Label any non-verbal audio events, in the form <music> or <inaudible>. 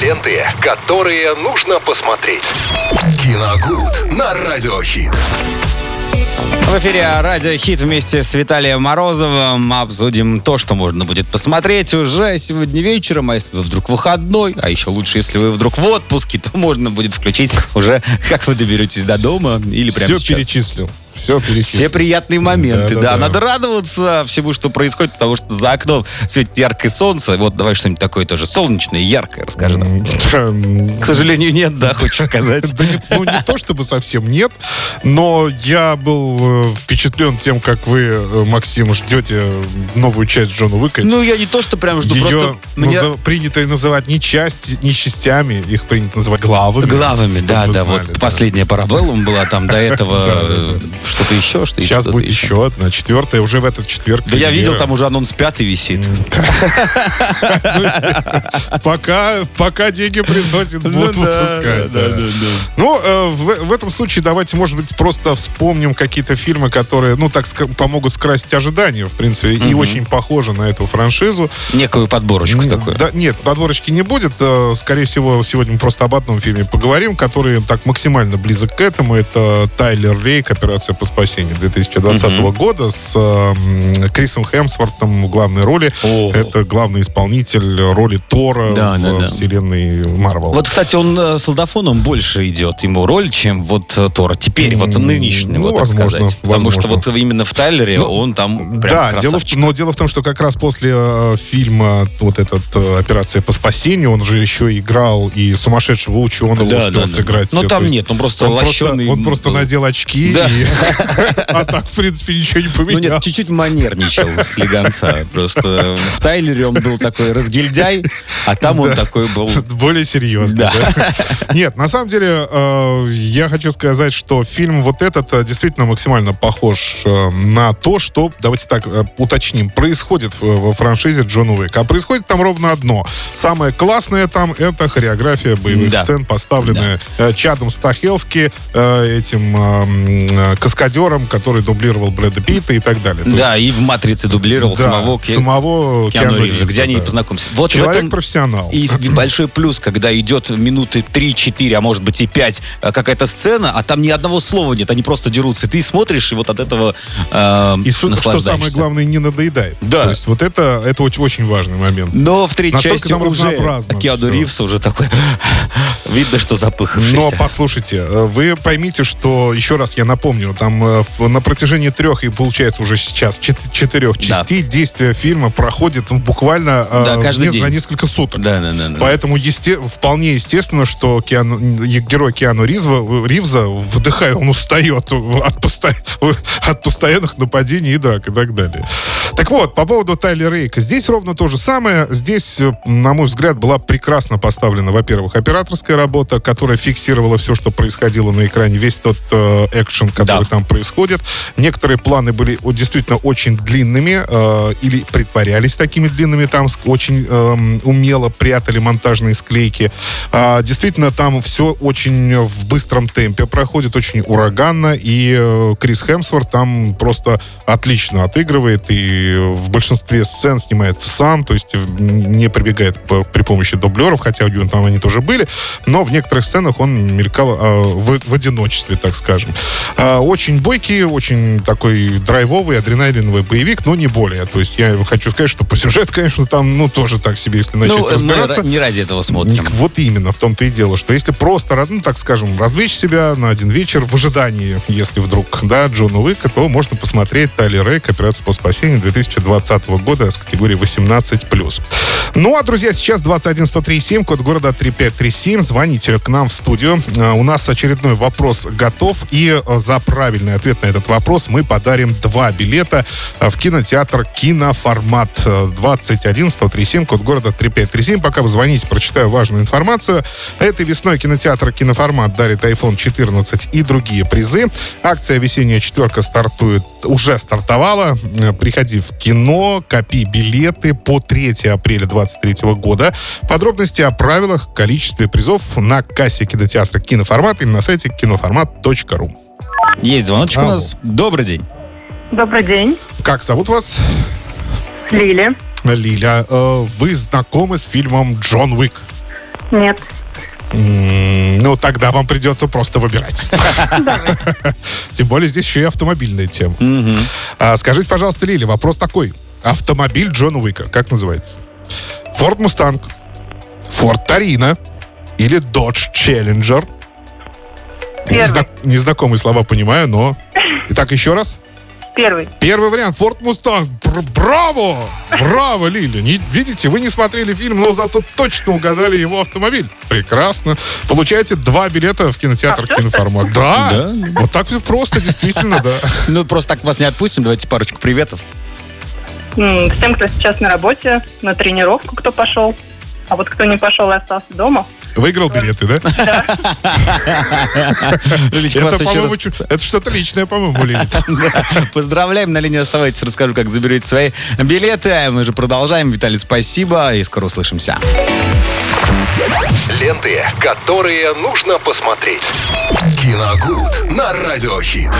Ленты, которые нужно посмотреть. Киногуд на Радиохит. В эфире Радио Хит вместе с Виталием Морозовым обсудим то, что можно будет посмотреть уже сегодня вечером, а если вы вдруг выходной, а еще лучше, если вы вдруг в отпуске, то можно будет включить уже, как вы доберетесь до дома или прямо Все сейчас. перечислил. Все перечислил. Все приятные моменты, да, Да, да. Надо радоваться всему, что происходит, потому что за окном светит яркое солнце. Вот давай что-нибудь такое тоже солнечное, яркое, расскажи нам. К сожалению, нет, да, хочешь сказать. Ну, не то чтобы совсем нет, но я был э, впечатлен тем, как вы, э, Максим, ждете новую часть Джона Уика. Ну, я не то, что прям жду, Ее просто назов- принято называть не части, не частями, их принято называть главами. Главами, да, да. Вот последняя парабеллум была там до этого <laughs> что-то еще, что Сейчас что-то будет еще одна, четвертая, уже в этот четверг. Да я видел, премьера. там уже анонс пятый висит. <laughs> Пока, пока деньги приносят, Ну будут выпускать. Ну, э, в, этом случае давайте, может быть, просто вспомним какие-то фильмы, которые, ну, так помогут скрасить ожидания, в принципе, и очень похожи на эту франшизу. Некую подборочку такую. Да, нет, подборочки не будет. Э, Скорее всего, сегодня мы просто об одном фильме поговорим, который так максимально близок к этому. Это Тайлер Рейк «Операция по спасению» 2020 года с э, Крисом Хемсвортом в главной роли. О. Это главный исполнитель роли Тора Да, в да, да. вселенной Марвел. Вот, кстати, он э, с Олдафоном больше идет ему роль, чем вот э, Тора теперь, вот М, нынешнего, ну, так возможно, сказать. Потому что вот именно в Тайлере он там прям да, дело в, но дело в том, что как раз после э, фильма вот этот э, «Операция по спасению» он же еще играл и сумасшедшего ученого Да, успел да, да. сыграть. Ну, То там есть нет, он просто он лощеный он просто надел очки, Да. и- <laughs> а так, в принципе, ничего не Ну поменялось. нет, чуть-чуть манерничал с Леганца. Просто в Тайлере он был такой разгильдяй, а там он такой был... Более да. Нет, на самом деле, э, я хочу сказать, что фильм вот этот э, действительно максимально похож э, на то, что, давайте так уточним, происходит во франшизе Джон Уик. А происходит там ровно одно. Самое классное там — это хореография боевых сцен, поставленная Чадом Стахелски, этим э, м, э, каскадером, который дублировал Брэда Питта и так далее. То Да, и в «Матрице» дублировал да, самого Ке- самого Киану Киану Ривза, где они да. познакомились. Вот Человек-профессионал. и большой плюс, когда идет минуты 3-4, а может быть и 5, э, какая-то сцена, а там ни одного слова нет, они просто дерутся. И ты смотришь, и вот от этого э, И что, самое главное, не надоедает. Да. То есть вот это, это очень, очень важный момент. Но в третьей части уже Киану. Ривз уже такой... <laughs> Видно, что запыхавшийся. Но послушайте, э, вы поймите, что, еще раз я напомню, там э, на протяжении трех и получается уже сейчас чет- четырех Да. частей действие фильма проходит ну, буквально э, Да, каждый день. за несколько суток. Да, да, да. да. Поэтому есте- вполне естественно, что Киану- э, герой Киану Ривза, Ривза, вдыхая, он устает от, посто- <laughs> от постоянных нападений и драк и так далее. Так вот, по поводу Тайлера Рейка. Здесь ровно то же самое. Здесь, э, на мой взгляд, была прекрасно поставлена, во-первых, операторская работа, которая фиксировала все, что происходило на экране, весь тот э, экшен, который Да. Там происходит. Некоторые планы были вот, действительно очень длинными э, или притворялись такими длинными, там очень эм, умело прятали монтажные склейки. А, действительно, там все очень в быстром темпе проходит, очень ураганно, и э, Крис Хемсворт там просто отлично отыгрывает, и в большинстве сцен снимается сам, то есть не прибегает п- при помощи дублеров, хотя у него там они тоже были, но в некоторых сценах он мелькал э, в, в одиночестве, так скажем. А, очень бойкий, очень такой драйвовый, адреналиновый боевик, но не более. То есть я хочу сказать, что по сюжету, конечно, там, ну, тоже так себе, если начать Ну, э, мы разбираться. ра- не ради этого смотрим. Вот именно, в том-то и дело, что если просто, ну, так скажем, развлечь себя на один вечер в ожидании, если вдруг, да, Джона Уика, то можно посмотреть Тайли Рейк, операция по спасению 2020 года с категории 18+. Ну, а, друзья, сейчас 21137, код города 3537. Звоните к нам в студию. А, У нас очередной вопрос готов. И а, за правильный ответ на этот вопрос мы подарим два билета а, в кинотеатр «Киноформат». А, 21137, код города 3537. Пока вы звоните, прочитаю важную информацию. Этой весной кинотеатр «Киноформат» дарит iPhone 14 и другие призы. Акция «Весенняя четверка» стартует, уже стартовала. Э, Приходи в кино, копи билеты по 3 апреля 2023 года. Подробности о правилах, количестве призов на кассе кинотеатра «Киноформат» или на сайте киноформат.ру. Есть звоночек у Алло. нас. Добрый день. Добрый день, Как зовут вас? Лили. Лиля. Э, Вы знакомы с фильмом «Джон Уик»? Нет. Ну, тогда вам придется просто выбирать. <laughs> Тем более здесь еще и автомобильная тема. А, Скажите, пожалуйста, Лили, вопрос такой. Автомобиль Джона Уика, как называется? Ford Mustang, Ford Torino или Dodge Challenger? Первый. Незна- Незнакомые слова понимаю, но... Итак, еще раз. Первый. Первый вариант. Ford Mustang. Бр- Браво! Браво, Лили. Не- видите, вы не смотрели фильм, но зато точно угадали его автомобиль. Прекрасно. Получаете два билета в кинотеатр А, киноформат. Да. Да. Вот так вот просто, действительно, да. <laughs> Ну, просто так вас не отпустим. Давайте парочку приветов. Всем, кто сейчас на работе, на тренировку, кто пошел. А вот кто не пошел и остался дома, Выиграл билеты, да? Это, по-моему, что-то личное, по-моему, Лили. поздравляем. На линии оставайтесь, расскажу, как заберете свои билеты. Мы же продолжаем. Виталий, спасибо и скоро услышимся. Ленты, которые нужно посмотреть. Киногуд на радиохит.